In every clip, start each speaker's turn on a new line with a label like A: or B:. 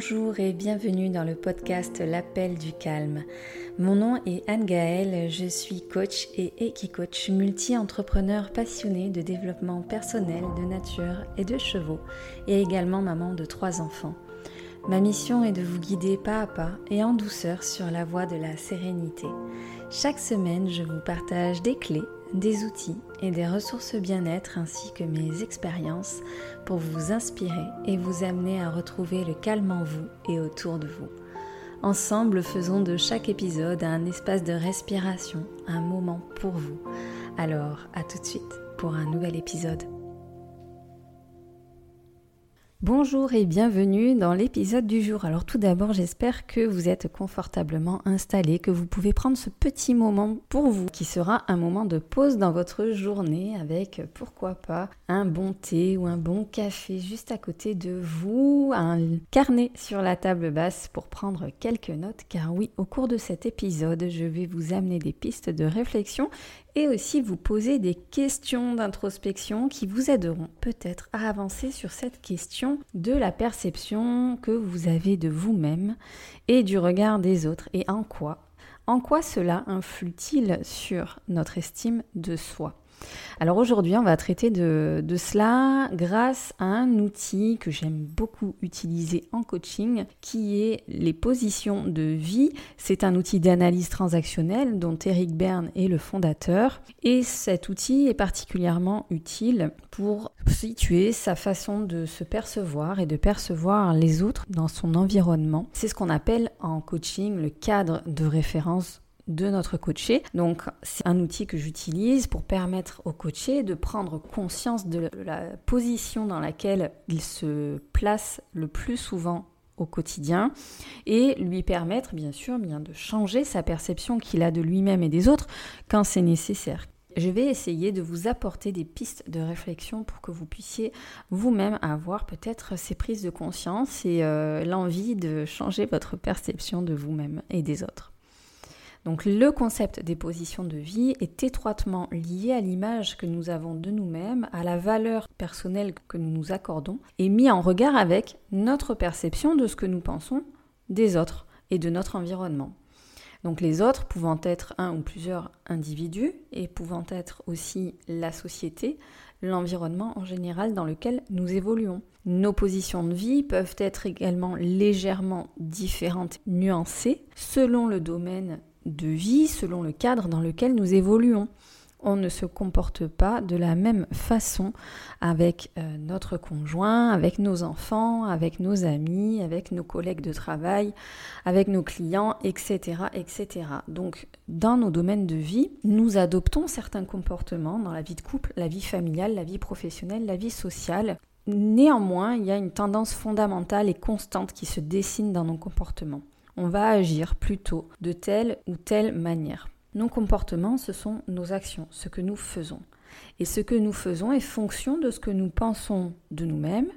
A: Bonjour et bienvenue dans le podcast L'appel du calme. Mon nom est Anne Gaëlle, je suis coach et équi-coach multi-entrepreneur passionné de développement personnel, de nature et de chevaux et également maman de trois enfants. Ma mission est de vous guider pas à pas et en douceur sur la voie de la sérénité. Chaque semaine, je vous partage des clés des outils et des ressources bien-être ainsi que mes expériences pour vous inspirer et vous amener à retrouver le calme en vous et autour de vous. Ensemble, faisons de chaque épisode un espace de respiration, un moment pour vous. Alors, à tout de suite pour un nouvel épisode. Bonjour et bienvenue dans l'épisode du jour. Alors tout d'abord, j'espère que vous êtes confortablement installé, que vous pouvez prendre ce petit moment pour vous, qui sera un moment de pause dans votre journée avec, pourquoi pas, un bon thé ou un bon café juste à côté de vous, un carnet sur la table basse pour prendre quelques notes, car oui, au cours de cet épisode, je vais vous amener des pistes de réflexion et aussi vous poser des questions d'introspection qui vous aideront peut-être à avancer sur cette question de la perception que vous avez de vous-même et du regard des autres et en quoi. En quoi cela influe-t-il sur notre estime de soi? Alors aujourd'hui, on va traiter de, cela grâce à un outil que j'aime beaucoup utiliser en coaching, qui est les positions de vie. C'est un outil d'analyse transactionnelle dont Eric Berne est le fondateur. Et cet outil est particulièrement utile pour situer sa façon de se percevoir et de percevoir les autres dans son environnement. C'est ce qu'on appelle en coaching le cadre de référence de notre coaché. Donc c'est un outil que j'utilise pour permettre au coaché de prendre conscience de la position dans laquelle il se place le plus souvent au quotidien et lui permettre bien sûr bien de changer sa perception qu'il a de lui-même et des autres quand c'est nécessaire. Je vais essayer de vous apporter des pistes de réflexion pour que vous puissiez vous-même avoir peut-être ces prises de conscience et euh, l'envie de changer votre perception de vous-même et des autres. Donc le concept des positions de vie est étroitement lié à l'image que nous avons de nous-mêmes, à la valeur personnelle que nous nous accordons, et mis en regard avec notre perception de ce que nous pensons des autres et de notre environnement. Donc les autres pouvant être un ou plusieurs individus et pouvant être aussi la société, l'environnement en général dans lequel nous évoluons. Nos positions de vie peuvent être également légèrement différentes, nuancées, selon le domaine de vie selon le cadre dans lequel nous évoluons. On ne se comporte pas de la même façon avec euh, notre conjoint, avec nos enfants, avec nos amis, avec nos collègues de travail, avec nos clients, etc., etc. Donc, dans nos domaines de vie, nous adoptons certains comportements dans la vie de couple, la vie familiale, la vie professionnelle, la vie sociale. Néanmoins, il y a une tendance fondamentale et constante qui se dessine dans nos comportements on va agir plutôt de telle ou telle manière. Nos comportements, ce sont nos actions, ce que nous faisons. Et ce que nous faisons est fonction de ce que nous pensons de nous-mêmes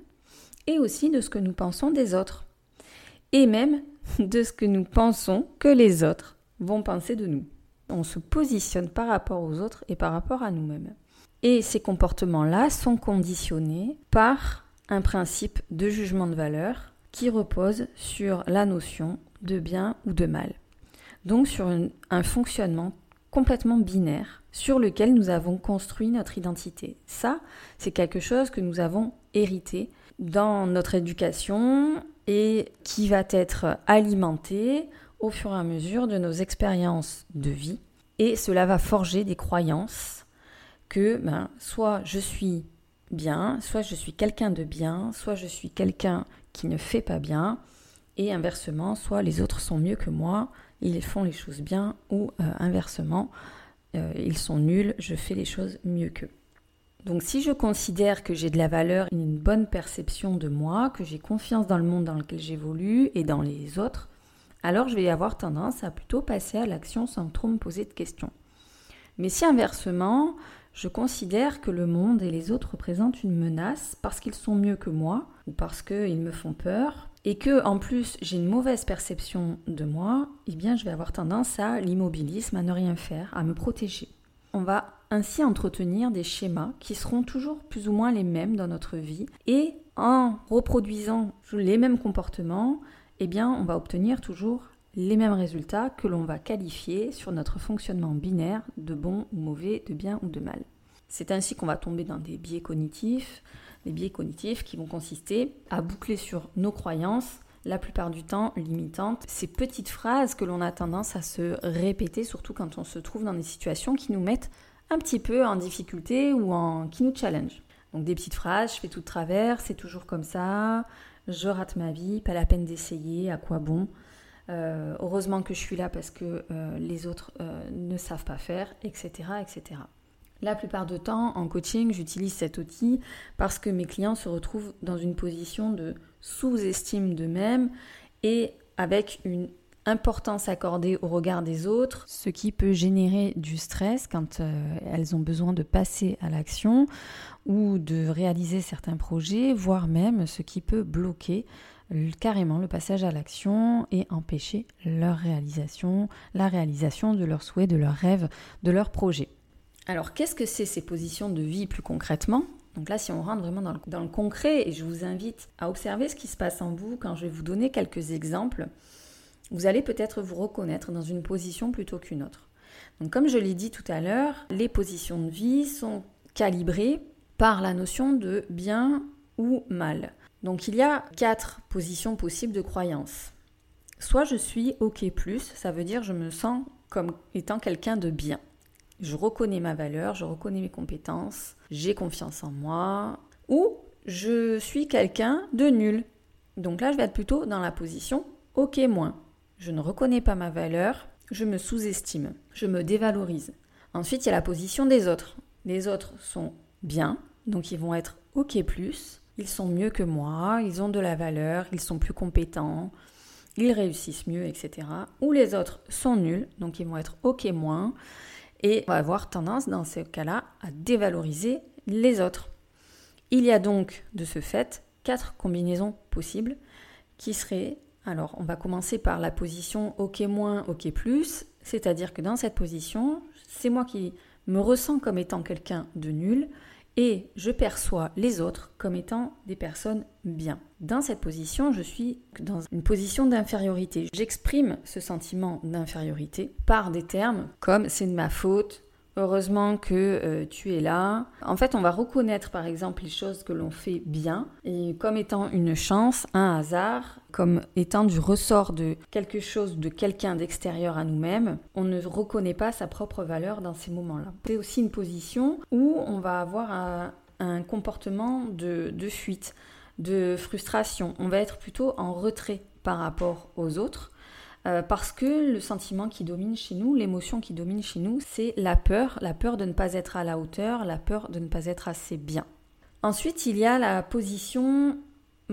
A: et aussi de ce que nous pensons des autres. Et même de ce que nous pensons que les autres vont penser de nous. On se positionne par rapport aux autres et par rapport à nous-mêmes. Et ces comportements-là sont conditionnés par un principe de jugement de valeur qui repose sur la notion de bien ou de mal. Donc sur un fonctionnement complètement binaire sur lequel nous avons construit notre identité. Ça, c'est quelque chose que nous avons hérité dans notre éducation et qui va être alimenté au fur et à mesure de nos expériences de vie. Et cela va forger des croyances que ben, soit je suis bien, soit je suis quelqu'un de bien, soit je suis quelqu'un qui ne fait pas bien, et inversement, soit les autres sont mieux que moi, ils font les choses bien, ou euh, inversement, euh, ils sont nuls, je fais les choses mieux qu'eux. Donc si je considère que j'ai de la valeur, une bonne perception de moi, que j'ai confiance dans le monde dans lequel j'évolue et dans les autres, alors je vais avoir tendance à plutôt passer à l'action sans trop me poser de questions. Mais si inversement, je considère que le monde et les autres représentent une menace parce qu'ils sont mieux que moi ou parce qu'ils me font peur, et que en plus j'ai une mauvaise perception de moi, eh bien je vais avoir tendance à l'immobilisme, à ne rien faire, à me protéger. on va ainsi entretenir des schémas qui seront toujours plus ou moins les mêmes dans notre vie et en reproduisant les mêmes comportements, eh bien, on va obtenir toujours les mêmes résultats que l'on va qualifier sur notre fonctionnement binaire de bon ou mauvais, de bien ou de mal. C'est ainsi qu'on va tomber dans des biais cognitifs, des biais cognitifs qui vont consister à boucler sur nos croyances, la plupart du temps limitantes, ces petites phrases que l'on a tendance à se répéter, surtout quand on se trouve dans des situations qui nous mettent un petit peu en difficulté ou en, qui nous challenge. Donc des petites phrases, je fais tout de travers, c'est toujours comme ça, je rate ma vie, pas la peine d'essayer, à quoi bon? Euh, Heureusement que je suis là parce que euh, les autres euh, ne savent pas faire, etc., etc. La plupart du temps, en coaching, j'utilise cet outil parce que mes clients se retrouvent dans une position de sous-estime d'eux-mêmes et avec une importance accordée au regard des autres, ce qui peut générer du stress quand euh, elles ont besoin de passer à l'action ou de réaliser certains projets, voire même ce qui peut bloquer carrément le passage à l'action et empêcher leur réalisation, la réalisation de leurs souhaits, de leurs rêves, de leurs projets. Alors qu'est-ce que c'est ces positions de vie plus concrètement? Donc là, si on rentre vraiment dans le, concret, et je vous invite à observer ce qui se passe en vous quand je vais vous donner quelques exemples, vous allez peut-être vous reconnaître dans une position plutôt qu'une autre. Donc comme je l'ai dit tout à l'heure, les positions de vie sont calibrées par la notion de bien ou mal. Donc il y a quatre positions possibles de croyance. Soit je suis OK+, ça veut dire je me sens comme étant quelqu'un de bien. Je reconnais ma valeur, je reconnais mes compétences, j'ai confiance en moi. Ou je suis quelqu'un de nul. Donc là, je vais être plutôt dans la position OK moins je ne reconnais pas ma valeur, je me sous-estime, je me dévalorise. Ensuite, il y a la position des autres. Les autres sont bien, donc ils vont être OK +, ils sont mieux que moi, ils ont de la valeur, ils sont plus compétents, ils réussissent mieux, etc. Ou les autres sont nuls, donc ils vont être OK moins, et on va avoir tendance dans ce cas-là à dévaloriser les autres. Il y a donc de ce fait quatre combinaisons possibles qui seraient alors, on va commencer par la position OK-, OK+, c'est-à-dire que dans cette position, c'est moi qui me ressens comme étant quelqu'un de nul et je perçois les autres comme étant des personnes bien. Dans cette position, je suis dans une position d'infériorité. J'exprime ce sentiment d'infériorité par des termes comme c'est de ma faute, Heureusement que euh, tu es là. En fait, on va reconnaître par exemple les choses que l'on fait bien et comme étant une chance, un hasard, comme étant du ressort de quelque chose, de quelqu'un d'extérieur à nous-mêmes. On ne reconnaît pas sa propre valeur dans ces moments-là. C'est aussi une position où on va avoir un, comportement de, de fuite, de frustration. On va être plutôt en retrait par rapport aux autres euh, parce que le sentiment qui domine chez nous, l'émotion qui domine chez nous, c'est la peur, la peur de ne pas être à la hauteur, la peur de ne pas être assez bien. Ensuite, il y a la position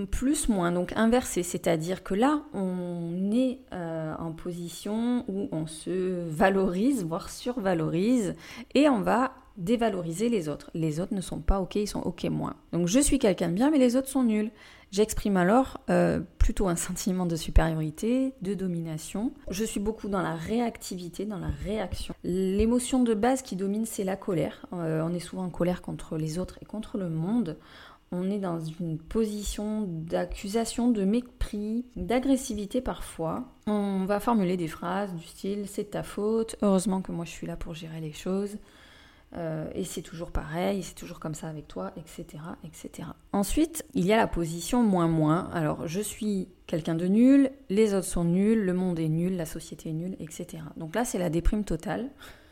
A: plus moins, donc inversée, c'est-à-dire que là, on est euh, en position où on se valorise, voire survalorise, et on va dévaloriser les autres. Les autres ne sont pas OK, ils sont OK moins. Donc je suis quelqu'un de bien, mais les autres sont nuls. J'exprime alors euh, plutôt un sentiment de supériorité, de domination. Je suis beaucoup dans la réactivité, dans la réaction. L'émotion de base qui domine, c'est la colère. Euh, on est souvent en colère contre les autres et contre le monde. On est dans une position d'accusation, de mépris, d'agressivité parfois. On va formuler des phrases du style c'est ta faute, heureusement que moi je suis là pour gérer les choses. Euh, et c'est toujours pareil, c'est toujours comme ça avec toi, etc., etc. Ensuite, il y a la position moins moins. Alors, je suis quelqu'un de nul, les autres sont nuls, le monde est nul, la société est nulle, etc. Donc là, c'est la déprime totale.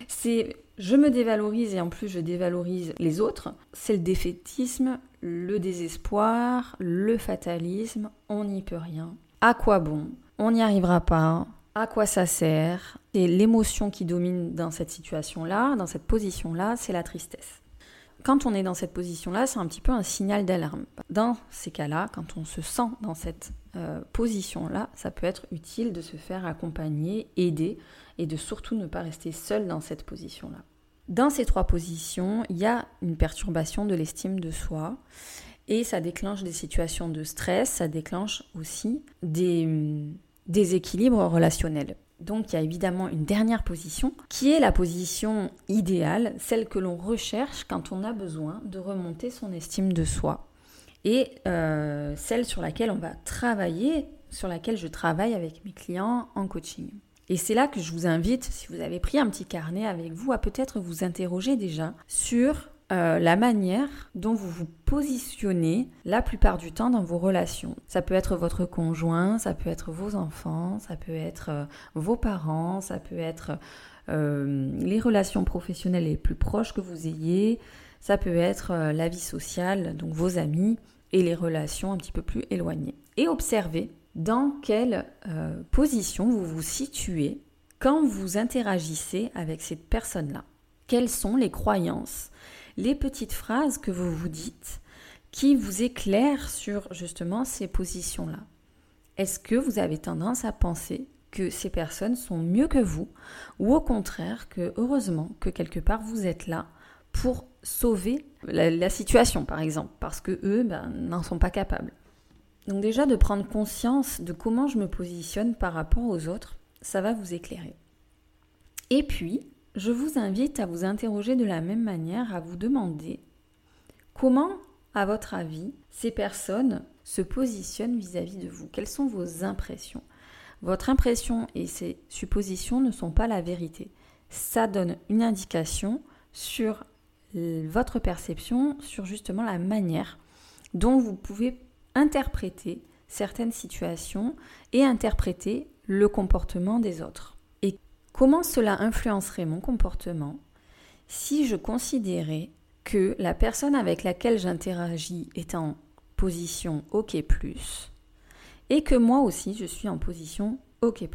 A: C'est je me dévalorise et en plus je dévalorise les autres. C'est le défaitisme, le désespoir, le fatalisme. On n'y peut rien. À quoi bon? On n'y arrivera pas à quoi ça sert. Et l'émotion qui domine dans cette situation-là, dans cette position-là, c'est la tristesse. Quand on est dans cette position-là, c'est un petit peu un signal d'alarme. Dans ces cas-là, quand on se sent dans cette euh, position-là, ça peut être utile de se faire accompagner, aider et de surtout ne pas rester seul dans cette position-là. Dans ces trois positions, il y a une perturbation de l'estime de soi et ça déclenche des situations de stress, ça déclenche aussi des, déséquilibre relationnel. Donc il y a évidemment une dernière position qui est la position idéale, celle que l'on recherche quand on a besoin de remonter son estime de soi et euh, celle sur laquelle on va travailler, sur laquelle je travaille avec mes clients en coaching. Et c'est là que je vous invite, si vous avez pris un petit carnet avec vous, à peut-être vous interroger déjà sur euh, la manière dont vous vous positionnez la plupart du temps dans vos relations. Ça peut être votre conjoint, ça peut être vos enfants, ça peut être euh, vos parents, ça peut être euh, les relations professionnelles les plus proches que vous ayez, ça peut être la vie sociale, donc vos amis, et les relations un petit peu plus éloignées. Et observez dans quelle position vous vous situez quand vous interagissez avec cette personne-là. Quelles sont les croyances les petites phrases que vous vous dites qui vous éclairent sur justement ces positions-là. Est-ce que vous avez tendance à penser que ces personnes sont mieux que vous ou au contraire que heureusement que quelque part vous êtes là pour sauver la, situation par exemple parce que eux ben, n'en sont pas capables? Donc déjà de prendre conscience de comment je me positionne par rapport aux autres, ça va vous éclairer. Et puis, je vous invite à vous interroger de la même manière, à vous demander comment, à votre avis, ces personnes se positionnent vis-à-vis de vous. Quelles sont vos impressions? Votre impression et ces suppositions ne sont pas la vérité. Ça donne une indication sur votre perception, sur justement la manière dont vous pouvez interpréter certaines situations et interpréter le comportement des autres. Comment cela influencerait mon comportement si je considérais que la personne avec laquelle j'interagis est en position OK ⁇ et que moi aussi je suis en position OK ⁇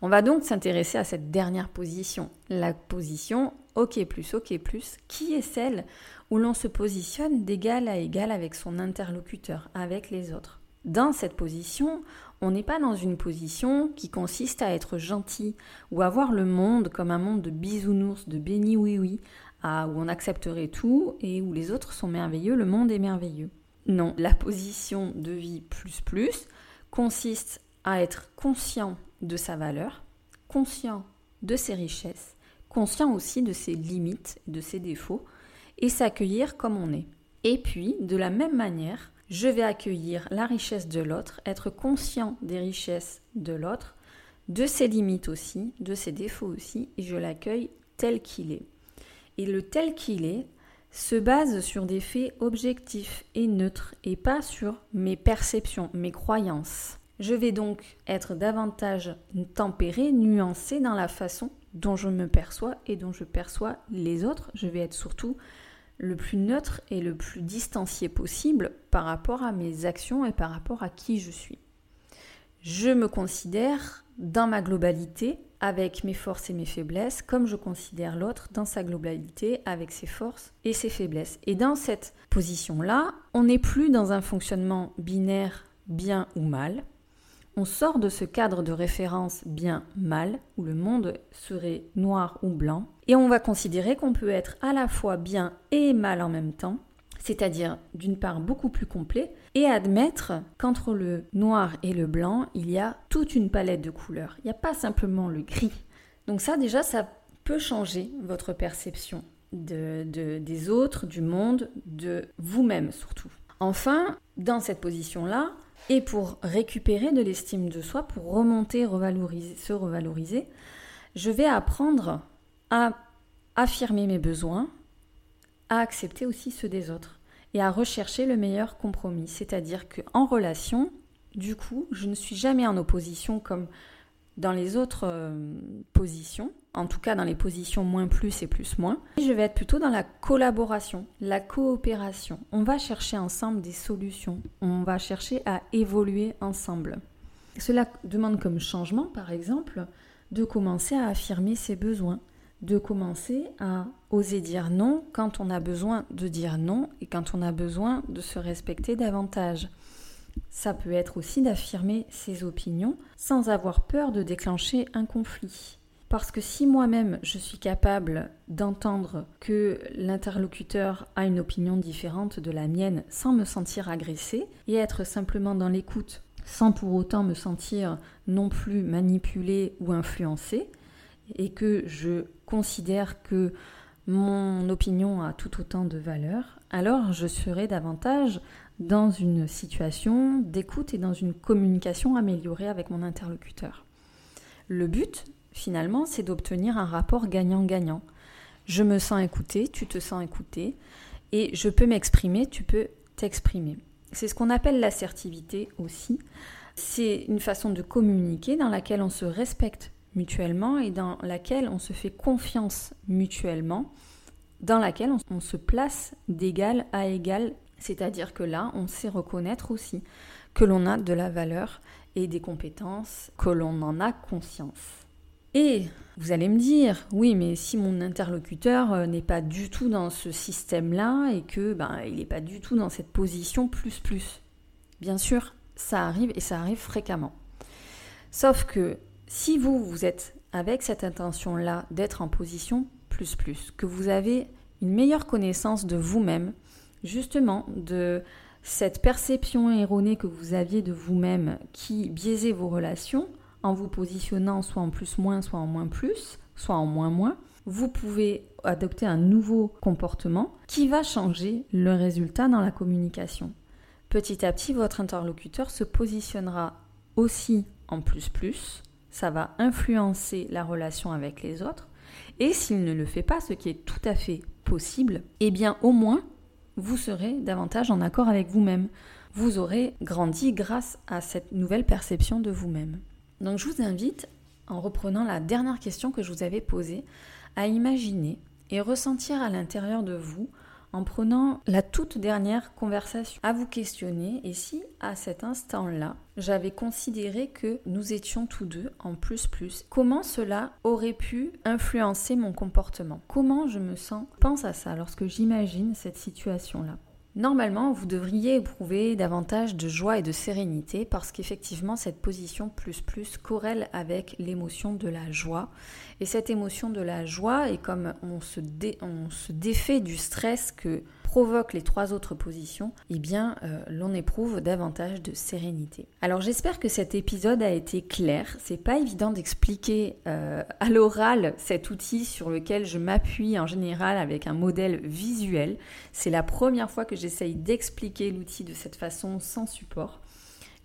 A: On va donc s'intéresser à cette dernière position, la position OK ⁇ qui est celle où l'on se positionne d'égal à égal avec son interlocuteur, avec les autres. Dans cette position, on n'est pas dans une position qui consiste à être gentil ou à voir le monde comme un monde de bisounours, de béni oui oui, où on accepterait tout et où les autres sont merveilleux, le monde est merveilleux. Non, la position de vie plus plus consiste à être conscient de sa valeur, conscient de ses richesses, conscient aussi de ses limites, de ses défauts, et s'accueillir comme on est. Et puis, de la même manière, je vais accueillir la richesse de l'autre, être conscient des richesses de l'autre, de ses limites aussi, de ses défauts aussi, et je l'accueille tel qu'il est. Et le tel qu'il est se base sur des faits objectifs et neutres et pas sur mes perceptions, mes croyances. Je vais donc être davantage tempéré, nuancé dans la façon dont je me perçois et dont je perçois les autres. Je vais être surtout le plus neutre et le plus distancié possible par rapport à mes actions et par rapport à qui je suis. Je me considère dans ma globalité avec mes forces et mes faiblesses, comme je considère l'autre dans sa globalité avec ses forces et ses faiblesses. Et dans cette position-là, on n'est plus dans un fonctionnement binaire bien ou mal, on sort de ce cadre de référence bien-mal, où le monde serait noir ou blanc, et on va considérer qu'on peut être à la fois bien et mal en même temps, c'est-à-dire d'une part beaucoup plus complet, et admettre qu'entre le noir et le blanc, il y a toute une palette de couleurs. Il n'y a pas simplement le gris. Donc ça déjà, ça peut changer votre perception de, des autres, du monde, de vous-même surtout. Enfin, dans cette position-là, et pour récupérer de l'estime de soi, pour remonter, revaloriser, se revaloriser, je vais apprendre à affirmer mes besoins, à accepter aussi ceux des autres et à rechercher le meilleur compromis. C'est-à-dire qu'en relation, du coup, je ne suis jamais en opposition comme dans les autres euh, positions en tout cas dans les positions moins plus et plus moins. je vais être plutôt dans la collaboration, la coopération. On va chercher ensemble des solutions, on va chercher à évoluer ensemble. Cela demande comme changement, par exemple, de commencer à affirmer ses besoins, de commencer à oser dire non quand on a besoin de dire non et quand on a besoin de se respecter davantage. Ça peut être aussi d'affirmer ses opinions sans avoir peur de déclencher un conflit. Parce que si moi-même je suis capable d'entendre que l'interlocuteur a une opinion différente de la mienne sans me sentir agressée et être simplement dans l'écoute sans pour autant me sentir non plus manipulée ou influencée, et que je considère que mon opinion a tout autant de valeur, alors je serai davantage dans une situation d'écoute et dans une communication améliorée avec mon interlocuteur. Le but, finalement, c'est d'obtenir un rapport gagnant-gagnant. Je me sens écouté, tu te sens écouté, et je peux m'exprimer, tu peux t'exprimer. C'est ce qu'on appelle l'assertivité aussi. C'est une façon de communiquer dans laquelle on se respecte mutuellement et dans laquelle on se fait confiance mutuellement, dans laquelle on, se place d'égal à égal, c'est-à-dire que là, on sait reconnaître aussi que l'on a de la valeur et des compétences, que l'on en a conscience. Et vous allez me dire, oui, mais si mon interlocuteur euh, n'est pas du tout dans ce système-là et que ben, il n'est pas du tout dans cette position plus plus. Bien sûr, ça arrive et ça arrive fréquemment. Sauf que si vous, vous êtes avec cette intention-là d'être en position plus plus, que vous avez une meilleure connaissance de vous-même, justement de cette perception erronée que vous aviez de vous-même qui biaisait vos relations, en vous positionnant soit en plus moins, soit en moins plus, soit en moins moins, vous pouvez adopter un nouveau comportement qui va changer le résultat dans la communication. Petit à petit, votre interlocuteur se positionnera aussi en plus plus, ça va influencer la relation avec les autres, et s'il ne le fait pas, ce qui est tout à fait possible, eh bien au moins, vous serez davantage en accord avec vous-même. Vous aurez grandi grâce à cette nouvelle perception de vous-même. Donc je vous invite, en reprenant la dernière question que je vous avais posée, à imaginer et ressentir à l'intérieur de vous en prenant la toute dernière conversation à vous questionner. Et si à cet instant-là, j'avais considéré que nous étions tous deux en plus plus, comment cela aurait pu influencer mon comportement? Comment je me sens? Pense à ça lorsque j'imagine cette situation-là. Normalement, vous devriez éprouver davantage de joie et de sérénité parce qu'effectivement, cette position plus plus corrèle avec l'émotion de la joie. Et cette émotion de la joie, et comme on se, on se défait du stress que provoque les trois autres positions, eh bien, euh, l'on éprouve davantage de sérénité. Alors, j'espère que cet épisode a été clair. C'est pas évident d'expliquer euh, à l'oral cet outil sur lequel je m'appuie en général avec un modèle visuel. C'est la première fois que j'essaye d'expliquer l'outil de cette façon sans support.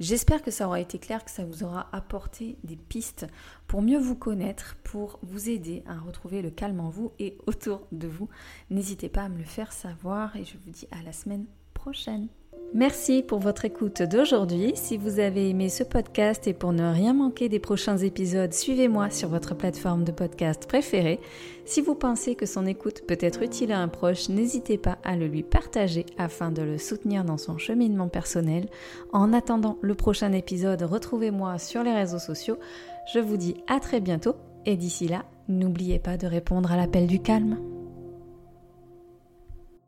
A: J'espère que ça aura été clair, que ça vous aura apporté des pistes pour mieux vous connaître, pour vous aider à retrouver le calme en vous et autour de vous. N'hésitez pas à me le faire savoir et je vous dis à la semaine prochaine. Merci pour votre écoute d'aujourd'hui. Si vous avez aimé ce podcast et pour ne rien manquer des prochains épisodes, suivez-moi sur votre plateforme de podcast préférée. Si vous pensez que son écoute peut être utile à un proche, n'hésitez pas à le lui partager afin de le soutenir dans son cheminement personnel. En attendant le prochain épisode, retrouvez-moi sur les réseaux sociaux. Je vous dis à très bientôt et d'ici là, n'oubliez pas de répondre à l'appel du calme.